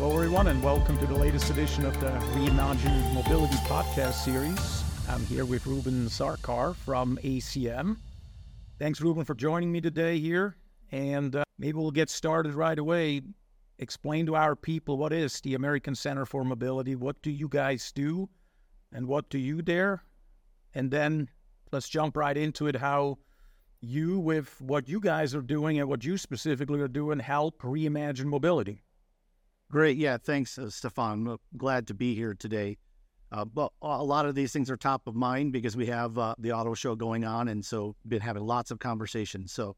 Hello, everyone, and welcome to the latest edition of the Reimagine Mobility podcast series. I'm here with Reuben Sarkar from ACM. Thanks, Reuben, for joining me today here. And uh, maybe we'll get started right away. Explain to our people what is the American Center for Mobility? What do you guys do? And what do you dare? And then let's jump right into it how you, with what you guys are doing and what you specifically are doing, help reimagine mobility. Great. Yeah. Thanks, uh, Stephan. I'm glad to be here today. Uh, but a lot of these things are top of mind because we have uh, the auto show going on, and so been having lots of conversations. So,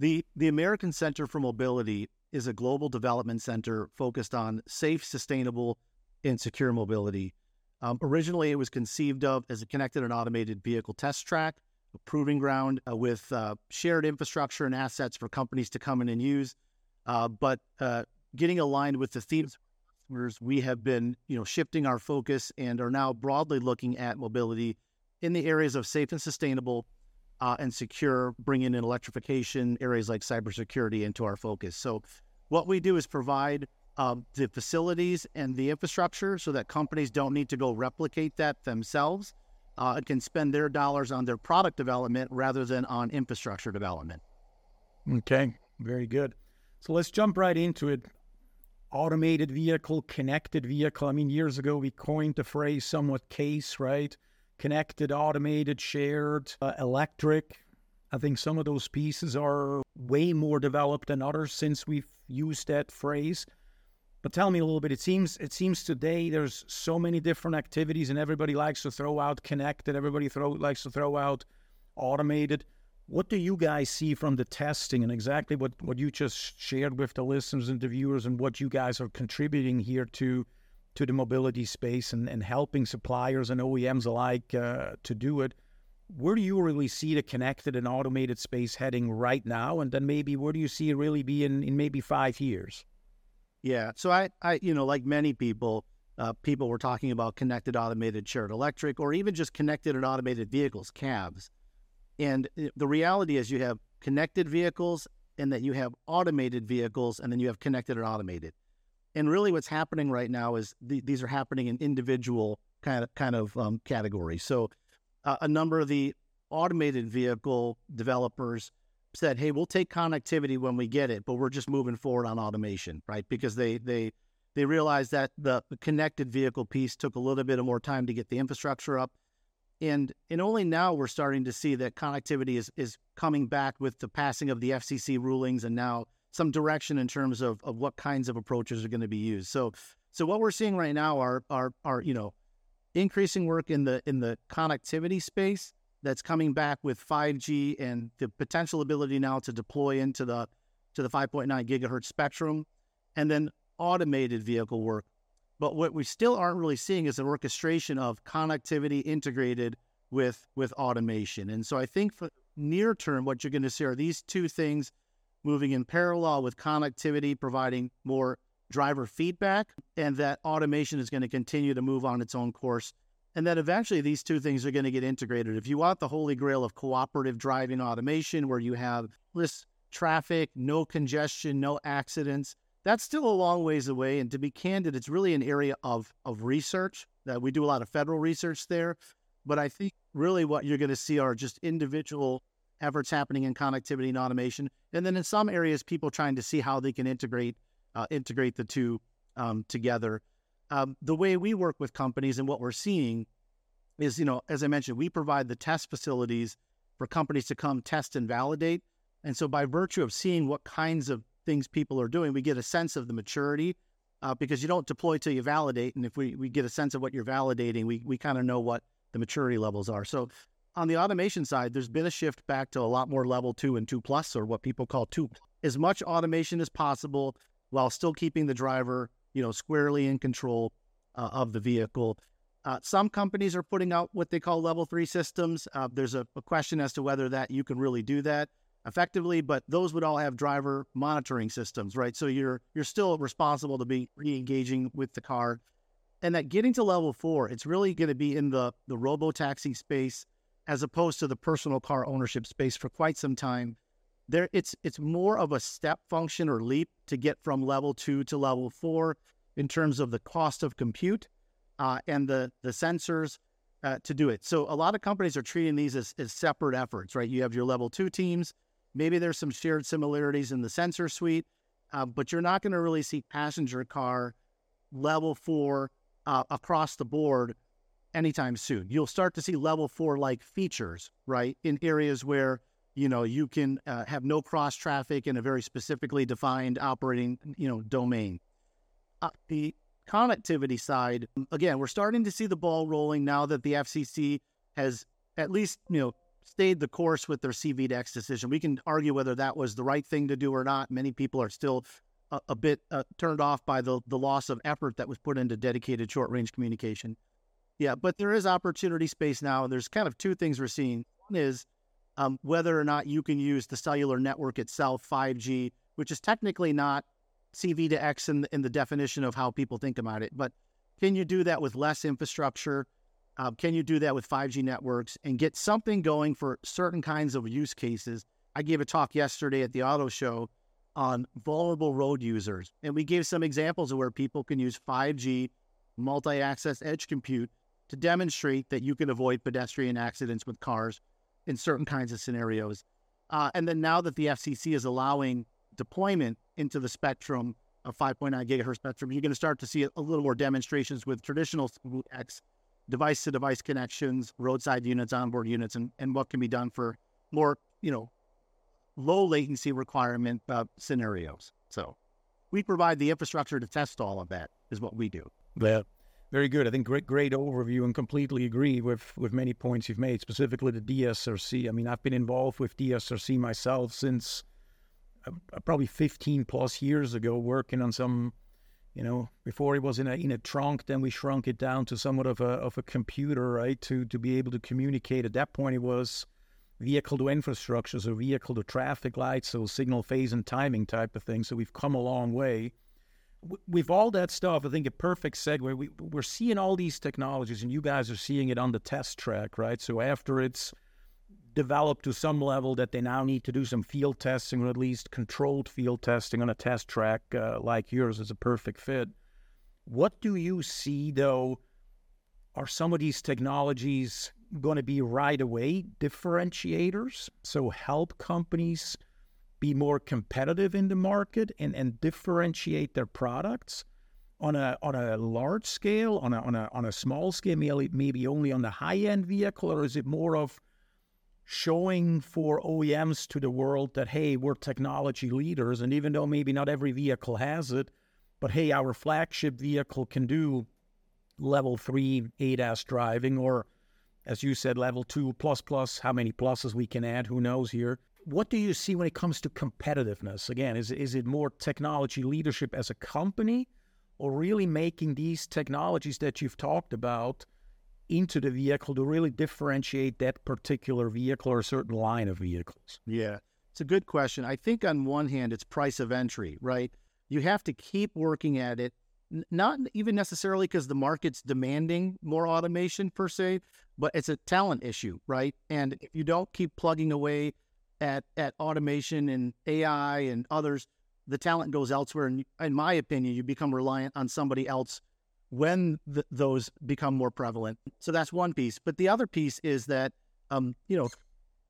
the the American Center for Mobility is a global development center focused on safe, sustainable, and secure mobility. Um, originally, it was conceived of as a connected and automated vehicle test track, a proving ground uh, with uh, shared infrastructure and assets for companies to come in and use. Uh, but uh, getting aligned with the themes we have been you know shifting our focus and are now broadly looking at mobility in the areas of safe and sustainable uh, and secure, bringing in electrification, areas like cybersecurity into our focus. So, what we do is provide um, the facilities and the infrastructure so that companies don't need to go replicate that themselves uh, and can spend their dollars on their product development rather than on infrastructure development. Okay, very good. So let's jump right into it automated vehicle, connected vehicle. I mean, years ago we coined the phrase somewhat case, right? Connected, automated, shared, uh, electric. I think some of those pieces are way more developed than others since we've used that phrase. But tell me a little bit. It seems it seems today there's so many different activities, and everybody likes to throw out connected. Everybody throw likes to throw out automated. What do you guys see from the testing and exactly what, what you just shared with the listeners and the viewers and what you guys are contributing here to to the mobility space and, and helping suppliers and OEMs alike uh, to do it? Where do you really see the connected and automated space heading right now? And then maybe where do you see it really be in, in maybe five years? Yeah. So I, I you know, like many people, uh, people were talking about connected, automated, shared electric, or even just connected and automated vehicles, CAVs. And the reality is you have connected vehicles and that you have automated vehicles and then you have connected and automated. And really what's happening right now is th- these are happening in individual kind of kind of um, categories. So uh, a number of the automated vehicle developers said, "Hey, we'll take connectivity when we get it, but we're just moving forward on automation, right? Because they they they realized that the connected vehicle piece took a little bit of more time to get the infrastructure up and and only now we're starting to see that connectivity is is coming back with the passing of the FCC rulings and now some direction in terms of, of what kinds of approaches are going to be used. So so what we're seeing right now are are are you know increasing work in the in the connectivity space that's coming back with 5G and the potential ability now to deploy into the to the 5.9 gigahertz spectrum and then automated vehicle work but what we still aren't really seeing is an orchestration of connectivity integrated with with automation. And so I think for near term, what you're going to see are these two things moving in parallel with connectivity, providing more driver feedback, and that automation is going to continue to move on its own course. And that eventually these two things are going to get integrated. If you want the holy grail of cooperative driving automation, where you have less traffic, no congestion, no accidents, that's still a long ways away. And to be candid, it's really an area of, of research that we do a lot of federal research there. But I think really what you're going to see are just individual efforts happening in connectivity and automation. And then in some areas, people trying to see how they can integrate uh, integrate the two um, together. Um, the way we work with companies and what we're seeing is, you know, as I mentioned, we provide the test facilities for companies to come test and validate. And so by virtue of seeing what kinds of things people are doing, we get a sense of the maturity uh, because you don't deploy till you validate. And if we, we get a sense of what you're validating, we, we kind of know what the maturity levels are. So on the automation side, there's been a shift back to a lot more level two and two plus, or what people call two, as much automation as possible while still keeping the driver, you know, squarely in control uh, of the vehicle. Uh, some companies are putting out what they call level three systems. Uh, there's a, a, question as to whether that you can really do that effectively, but those would all have driver monitoring systems, right? So you're you're still responsible to be re-engaging with the car. And that getting to level four, it's really going to be in the the robo taxi space as opposed to the personal car ownership space for quite some time. There it's it's more of a step function or leap to get from level two to level four in terms of the cost of compute uh, and the the sensors uh, to do it. So a lot of companies are treating these as, as separate efforts, right? You have your level two teams. Maybe there's some shared similarities in the sensor suite, uh, but you're not going to really see passenger car level four uh, across the board anytime soon. You'll start to see level four like features, right, in areas where you know you can uh, have no cross traffic in a very specifically defined operating you know domain. Uh, the connectivity side, again, we're starting to see the ball rolling now that the FCC has at least you know stayed the course with their C-V2X decision. We can argue whether that was the right thing to do or not. Many people are still a, a bit uh, turned off by the the loss of effort that was put into dedicated short range communication. Yeah, but there is opportunity space now, and there's kind of two things we're seeing. One is um, whether or not you can use the cellular network itself, 5G, which is technically not C-V2X in, in the definition of how people think about it, but can you do that with less infrastructure? Uh, can you do that with 5G networks and get something going for certain kinds of use cases? I gave a talk yesterday at the auto show on vulnerable road users, and we gave some examples of where people can use 5G multi access edge compute to demonstrate that you can avoid pedestrian accidents with cars in certain kinds of scenarios. Uh, and then now that the FCC is allowing deployment into the spectrum of 5.9 gigahertz spectrum, you're going to start to see a little more demonstrations with traditional X device to device connections, roadside units, onboard units, and, and what can be done for more, you know, low latency requirement uh, scenarios. So we provide the infrastructure to test all of that is what we do. Yeah. Very good. I think great, great overview, and completely agree with with many points you've made, specifically the DSRC. I mean, I've been involved with DSRC myself since uh, probably 15 plus years ago, working on some, you know, before it was in a in a trunk, then we shrunk it down to somewhat of a of a computer, right, to to be able to communicate. At that point, it was vehicle to infrastructure, so vehicle to traffic lights, so signal phase and timing type of thing. So we've come a long way with all that stuff, I think a perfect segue. We, we're seeing all these technologies, and you guys are seeing it on the test track, right? So after it's developed to some level that they now need to do some field testing, or at least controlled field testing on a test track uh, like yours is a perfect fit. What do you see, though? Are some of these technologies going to be right away differentiators? So help companies be more competitive in the market and, and differentiate their products on a on a large scale, on a on a on a small scale, maybe maybe only on the high end vehicle, or is it more of showing for OEMs to the world that hey, we're technology leaders, and even though maybe not every vehicle has it, but hey, our flagship vehicle can do level three ADAS driving, or as you said, level two plus plus. How many pluses we can add? Who knows here? what do you see when it comes to competitiveness? Again, is, is it more technology leadership as a company or really making these technologies that you've talked about into the vehicle to really differentiate that particular vehicle or a certain line of vehicles? Yeah, it's a good question. I think on one hand, it's price of entry, right? You have to keep working at it, not even necessarily because the market's demanding more automation per se, but it's a talent issue, right? And if you don't keep plugging away at at automation and AI and others, the talent goes elsewhere. And in my opinion, you become reliant on somebody else when the, those become more prevalent. So that's one piece. But the other piece is that, um, you know,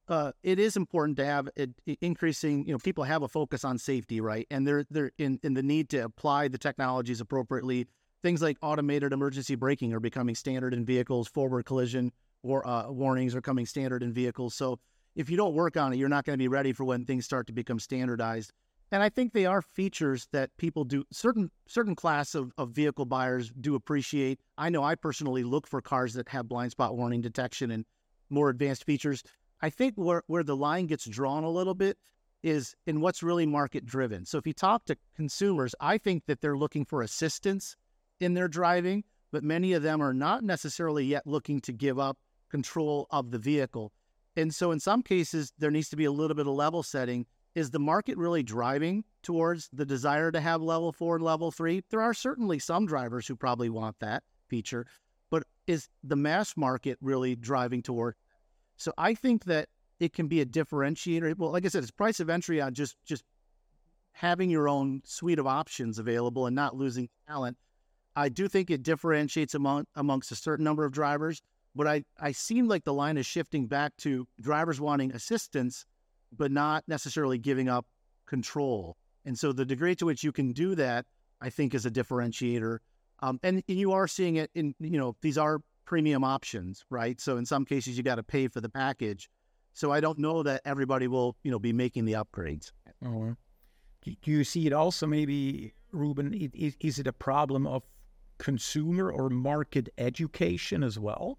uh, it is important to have it, increasing. You know, people have a focus on safety, right? And they're they're in, in the need to apply the technologies appropriately. Things like automated emergency braking are becoming standard in vehicles. Forward collision or uh, warnings are coming standard in vehicles. So if you don't work on it, you're not going to be ready for when things start to become standardized. And I think they are features that people do certain certain class of, of vehicle buyers do appreciate. I know I personally look for cars that have blind spot warning detection and more advanced features. I think where, where the line gets drawn a little bit is in what's really market driven. So if you talk to consumers, I think that they're looking for assistance in their driving, but many of them are not necessarily yet looking to give up control of the vehicle. And so, in some cases, there needs to be a little bit of level setting. Is the market really driving towards the desire to have level four and level three? There are certainly some drivers who probably want that feature, but is the mass market really driving toward? So, I think that it can be a differentiator. Well, like I said, it's price of entry on just just having your own suite of options available and not losing talent. I do think it differentiates among amongst a certain number of drivers, but I, I seem like the line is shifting back to drivers wanting assistance, but not necessarily giving up control. And so the degree to which you can do that, I think, is a differentiator. Um, and, and you are seeing it in, you know, these are premium options, right? So in some cases, you got to pay for the package. So I don't know that everybody will, you know, be making the upgrades. Oh, do you see it also maybe, Reuben? Is, is it a problem of consumer or market education as well?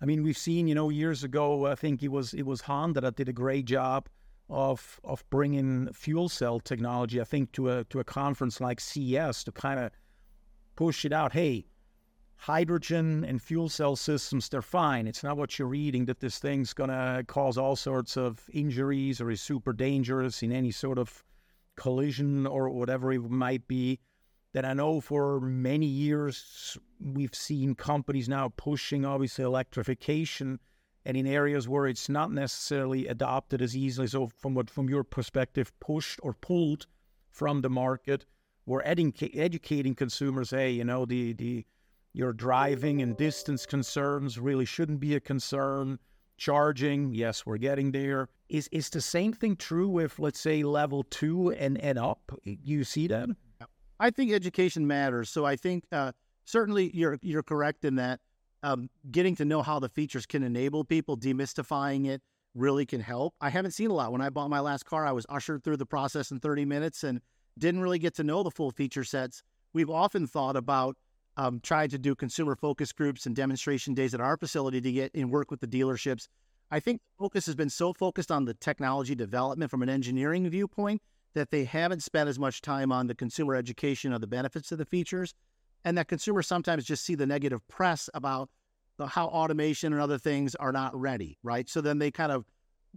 I mean, we've seen, you know, years ago, I think it was it was Honda that did a great job of of bringing fuel cell technology. I think to a to a conference like CES to kind of push it out. Hey, hydrogen and fuel cell systems, they're fine. It's not what you're reading that this thing's gonna cause all sorts of injuries or is super dangerous in any sort of collision or whatever it might be that I know for many years we've seen companies now pushing obviously electrification and in areas where it's not necessarily adopted as easily. So from what from your perspective, pushed or pulled from the market, we're educa- educating consumers, hey, you know, the the your driving and distance concerns really shouldn't be a concern. Charging, yes, we're getting there. Is is the same thing true with let's say level two and, and up? You see that? I think education matters. So I think uh, certainly you're you're correct in that um, getting to know how the features can enable people, demystifying it really can help. I haven't seen a lot. When I bought my last car, I was ushered through the process in 30 minutes and didn't really get to know the full feature sets. We've often thought about um, trying to do consumer focus groups and demonstration days at our facility to get and work with the dealerships. I think focus has been so focused on the technology development from an engineering viewpoint that they haven't spent as much time on the consumer education of the benefits of the features, and that consumers sometimes just see the negative press about how automation and other things are not ready, right? So then they kind of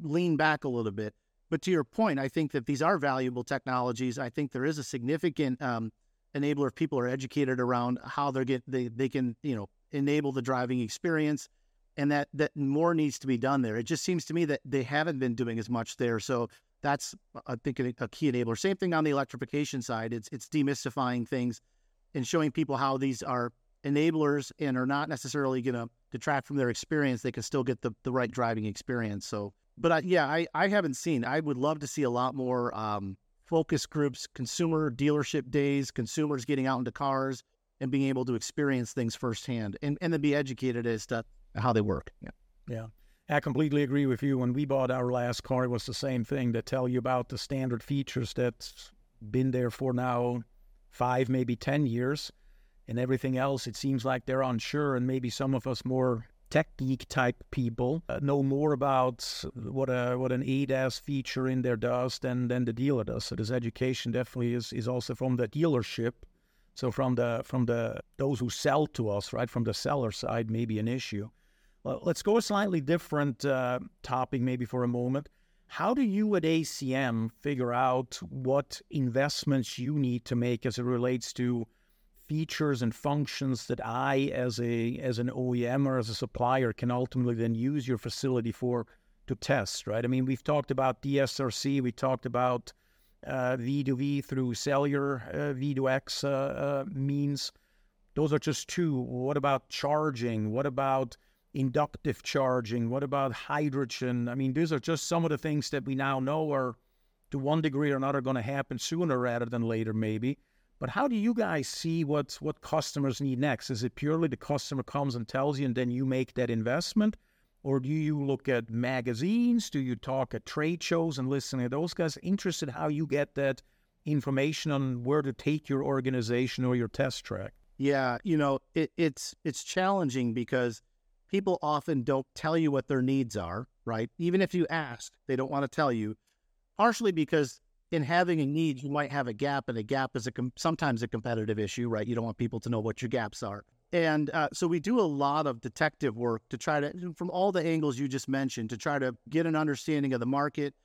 lean back a little bit. But to your point, I think that these are valuable technologies. I think there is a significant um, enabler if people are educated around how they're get they, they can you know enable the driving experience and that that more needs to be done there. It just seems to me that they haven't been doing as much there. So that's I think a, key enabler. Same thing on the electrification side. It's it's demystifying things and showing people how these are enablers and are not necessarily going to detract from their experience. They can still get the, the right driving experience. So, but I, yeah, I, I haven't seen. I would love to see a lot more um, focus groups, consumer dealership days, consumers getting out into cars and being able to experience things firsthand and, and then be educated as to how they work. Yeah. Yeah. I completely agree with you. When we bought our last car, it was the same thing to tell you about the standard features that's been there for now five, maybe 10 years. And everything else, it seems like they're unsure. And maybe some of us more tech geek type people uh, know more about what a what an ADAS feature in there does than than the dealer does. So this education definitely is is also from the dealership. So from the from the those who sell to us, right, from the seller side, maybe an issue. Well, let's go a slightly different uh, topic maybe for a moment. How do you at ACM figure out what investments you need to make as it relates to features and functions that I, as a as an OEM or as a supplier, can ultimately then use your facility for to test? Right. I mean, we've talked about DSRC, we talked about uh, V2V through cellular uh, V2X uh, uh, means. Those are just two. What about charging? What about inductive charging? What about hydrogen? I mean, these are just some of the things that we now know are, to one degree or another, going to happen sooner rather than later, maybe. But how do you guys see what what customers need next? Is it purely the customer comes and tells you, and then you make that investment, or do you look at magazines? Do you talk at trade shows and listen to those guys? Interested how you get that information on where to take your organization or your test track? Yeah, you know, it, it's it's challenging because people often don't tell you what their needs are, right? Even if you ask, they don't want to tell you, partially because in having a need, you might have a gap, and a gap is a com- sometimes a competitive issue, right? You don't want people to know what your gaps are. And uh, so we do a lot of detective work to try to, from all the angles you just mentioned, to try to get an understanding of the market,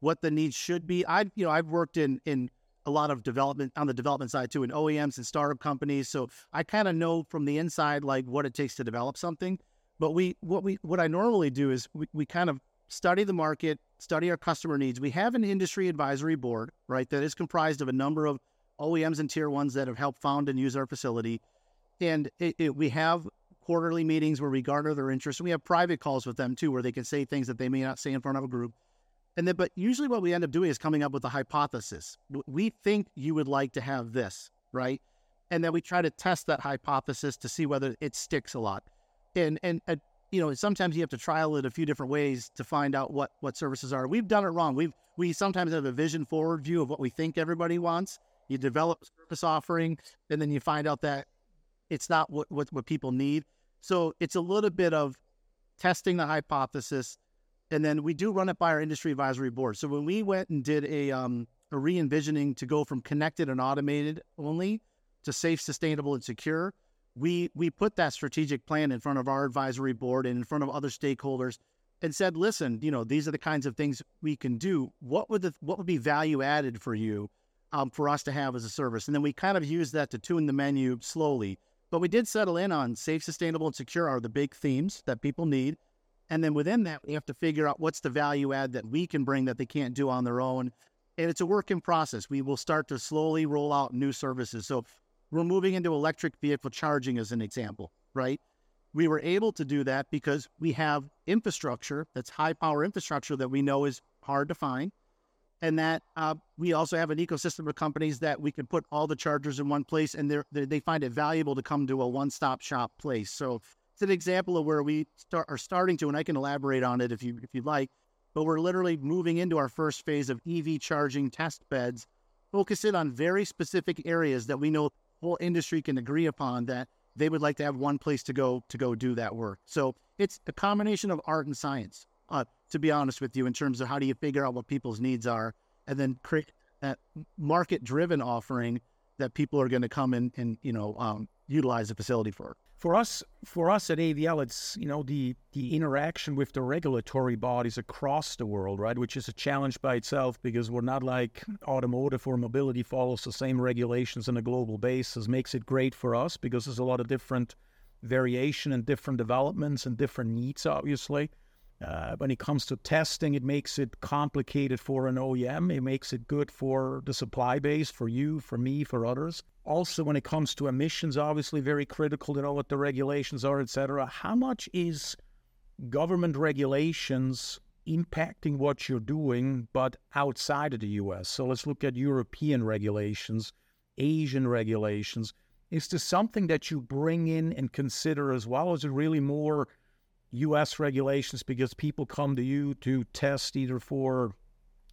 what the needs should be. I, you know, I've worked in in a lot of development on the development side too, in OEMs and startup companies. So I kind of know from the inside like what it takes to develop something. But we what we what I normally do is we, we kind of study the market, study our customer needs. We have an industry advisory board, right, that is comprised of a number of OEMs and tier ones that have helped found and use our facility. And it, it, we have quarterly meetings where we garner their interest. We have private calls with them too, where they can say things that they may not say in front of a group. And then, but usually what we end up doing is coming up with a hypothesis. We think you would like to have this, right? And then we try to test that hypothesis to see whether it sticks a lot. And and uh, you know, sometimes you have to trial it a few different ways to find out what what services are. We've done it wrong. We've we sometimes have a vision forward view of what we think everybody wants. You develop service offering, and then you find out that it's not what, what, what people need. So it's a little bit of testing the hypothesis, and then we do run it by our industry advisory board. So when we went and did a um, a re-envisioning to go from connected and automated only to safe, sustainable, and secure, we we put that strategic plan in front of our advisory board and in front of other stakeholders and said, listen, you know, these are the kinds of things we can do. What would the what would be value added for you um, for us to have as a service? And then we kind of used that to tune the menu slowly. But we did settle in on safe, sustainable, and secure are the big themes that people need. And then within that, we have to figure out what's the value add that we can bring that they can't do on their own. And it's a work in process. We will start to slowly roll out new services. So we're moving into electric vehicle charging as an example, right? We were able to do that because we have infrastructure that's high power infrastructure that we know is hard to find and that uh, we also have an ecosystem of companies that we can put all the chargers in one place, and they're, they find it valuable to come to a one-stop shop place. So it's an example of where we start, are starting to, and I can elaborate on it if you if you'd like. But we're literally moving into our first phase of EV charging test beds, focusing on very specific areas that we know whole industry can agree upon that they would like to have one place to go to go do that work. So it's a combination of art and science uh, to be honest with you, in terms of how do you figure out what people's needs are and then create that market driven offering that people are going to come in and, you know, um, utilize the facility for. For us, for us at AVL, it's you know the the interaction with the regulatory bodies across the world, right? Which is a challenge by itself because we're not like automotive or mobility follows the same regulations on a global basis. Makes it great for us because there's a lot of different variation and different developments and different needs, obviously. Uh, when it comes to testing, it makes it complicated for an OEM. It makes it good for the supply base, for you, for me, for others. Also, when it comes to emissions, obviously very critical to know what the regulations are, etc. How much is government regulations impacting what you're doing, but outside of the U.S.? So let's look at European regulations, Asian regulations. Is this something that you bring in and consider as well? Is it really more U.S. regulations because people come to you to test either for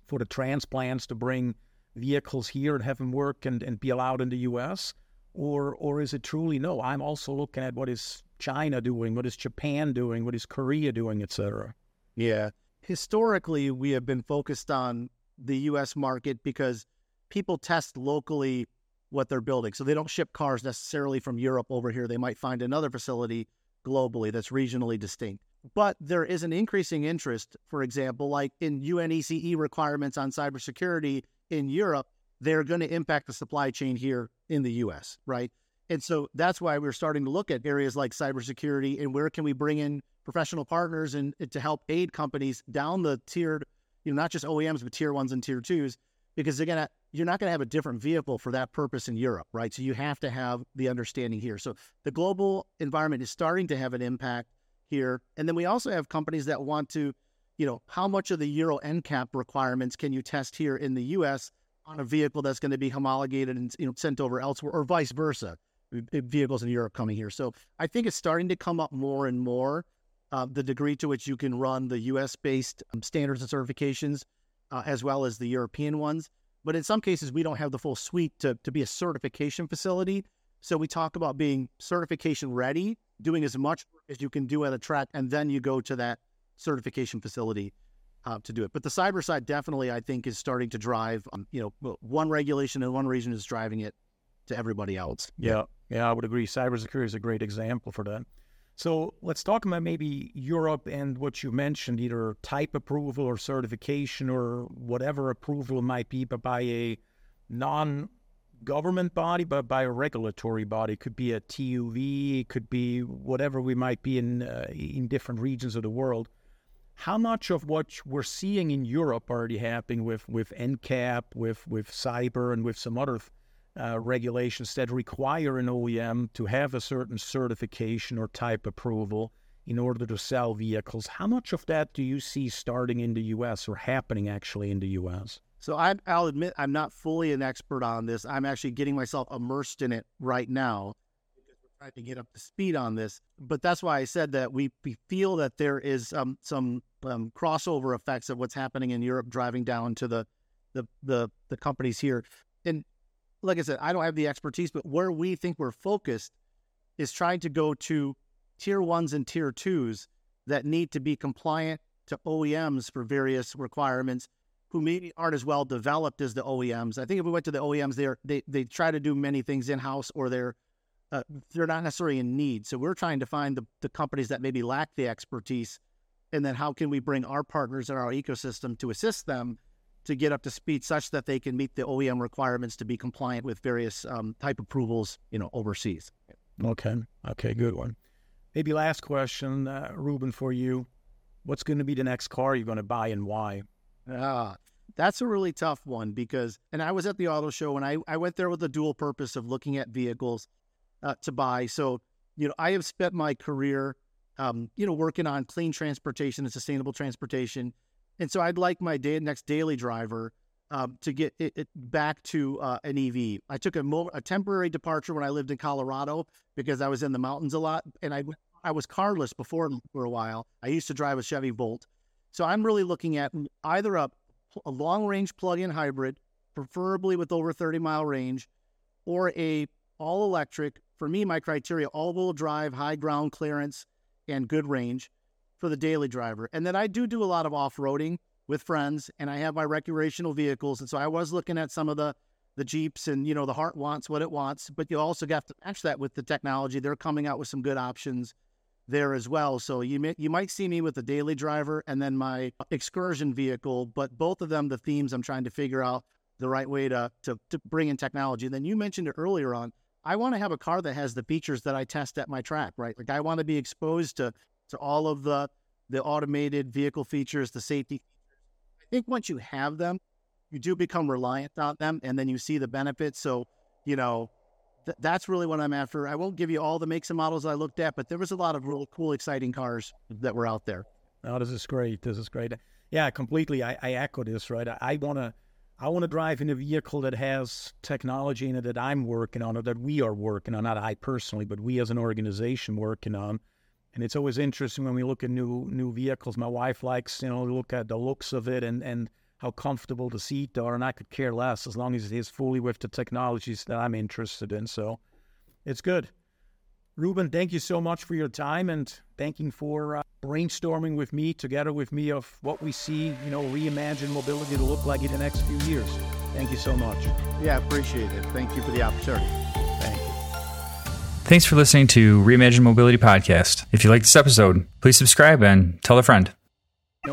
for the transplants to bring vehicles here and have them work and, and be allowed in the U.S. or or is it truly no? I'm also looking at what is China doing, what is Japan doing, what is Korea doing, etc. Yeah, historically we have been focused on the U.S. market because people test locally what they're building, so they don't ship cars necessarily from Europe over here. They might find another facility globally that's regionally distinct. But there is an increasing interest, for example, like in UNECE requirements on cybersecurity in Europe, they're going to impact the supply chain here in the US, right? And so that's why we're starting to look at areas like cybersecurity and where can we bring in professional partners and to help aid companies down the tiered, you know, not just OEMs, but tier ones and tier twos, because gonna you're not going to have a different vehicle for that purpose in Europe, right? So you have to have the understanding here. So the global environment is starting to have an impact here. And then we also have companies that want to, you know, how much of the Euro NCAP requirements can you test here in the US on a vehicle that's going to be homologated and you know sent over elsewhere or vice versa, vehicles in Europe coming here. So I think it's starting to come up more and more. Uh, the degree to which you can run the US based um, standards and certifications uh, as well as the European ones. But in some cases, we don't have the full suite to, to be a certification facility. So we talk about being certification ready, doing as much as you can do at a track, and then you go to that certification facility uh, to do it. But the cyber side definitely, I think, is starting to drive. Um, you know, one regulation and one region is driving it to everybody else. Yeah, yeah, I would agree. Cybersecurity is a great example for that. So let's talk about maybe Europe and what you mentioned, either type approval or certification or whatever approval might be, but by a non government body, but by a regulatory body. It could be a TÜV, it could be whatever we might be in uh, in different regions of the world. How much of what we're seeing in Europe already happening with with NCAP, with with cyber, and with some other uh, regulations that require an OEM to have a certain certification or type approval in order to sell vehicles. How much of that do you see starting in the U.S. or happening actually in the U.S.? So I, will admit I'm not fully an expert on this. I'm actually getting myself immersed in it right now we're to get up to speed on this. But that's why I said that we, we feel that there is um, some um, crossover effects of what's happening in Europe driving down to the the the, the companies here. And like I said, I don't have the expertise, but where we think we're focused is trying to go to tier ones and tier twos that need to be compliant to OEMs for various requirements who maybe aren't as well developed as the OEMs. I think if we went to the OEMs, they they they try to do many things in house or they're uh, they're not necessarily in need. So we're trying to find the, the companies that maybe lack the expertise, and then how can we bring our partners in our ecosystem to assist them to get up to speed such that they can meet the OEM requirements to be compliant with various um, type approvals, you know, overseas. Okay. Okay. Good one. Maybe last question, uh, Reuben, for you. What's going to be the next car you're going to buy and why? Ah, that's a really tough one because, and I was at the auto show and I, I went there with the dual purpose of looking at vehicles uh, to buy. So, you know, I have spent my career, um, you know, working on clean transportation and sustainable transportation. And so I'd like my day, next daily driver um, to get it, it back to uh, an EV. I took a, mo- a temporary departure when I lived in Colorado because I was in the mountains a lot, and I I was carless before for a while. I used to drive a Chevy Volt, so I'm really looking at either a, a long range plug-in hybrid, preferably with over 30 mile range, or a all electric. For me, my criteria: all wheel drive, high ground clearance, and good range for the daily driver. And then I do do a lot of off roading with friends, and I have my recreational vehicles. And so I was looking at some of the the Jeeps, and you know the heart wants what it wants, but you also have to match that with the technology. They're coming out with some good options there as well. So you may, you might see me with the daily driver and then my excursion vehicle, but both of them, the themes I'm trying to figure out the right way to to, to bring in technology. And then you mentioned it earlier on. I want to have a car that has the features that I test at my track, right? Like I want to be exposed to to all of the the automated vehicle features, the safety features. I think once you have them, you do become reliant on them and then you see the benefits. So, you know, th- that's really what I'm after. I won't give you all the makes and models I looked at, but there was a lot of real cool, exciting cars that were out there. Oh, this is great. This is great. Yeah, completely. I, I echo this, right? I, I want to. I want to drive in a vehicle that has technology in it that I'm working on or that we are working on, not I personally, but we as an organization working on and it's always interesting when we look at new new vehicles. My wife likes, you know, look at the looks of it and and how comfortable the seats are, and I could care less as long as it is fully with the technologies that I'm interested in. So it's good. Reuben, thank you so much for your time and thanking for uh, brainstorming with me, together with me, of what we see, you know, reimagine mobility to look like in the next few years. Thank you so much. Yeah, appreciate it. Thank you for the opportunity. Thank you. Thanks for listening to Reimagine Mobility Podcast. If you like this episode, please subscribe and tell a friend.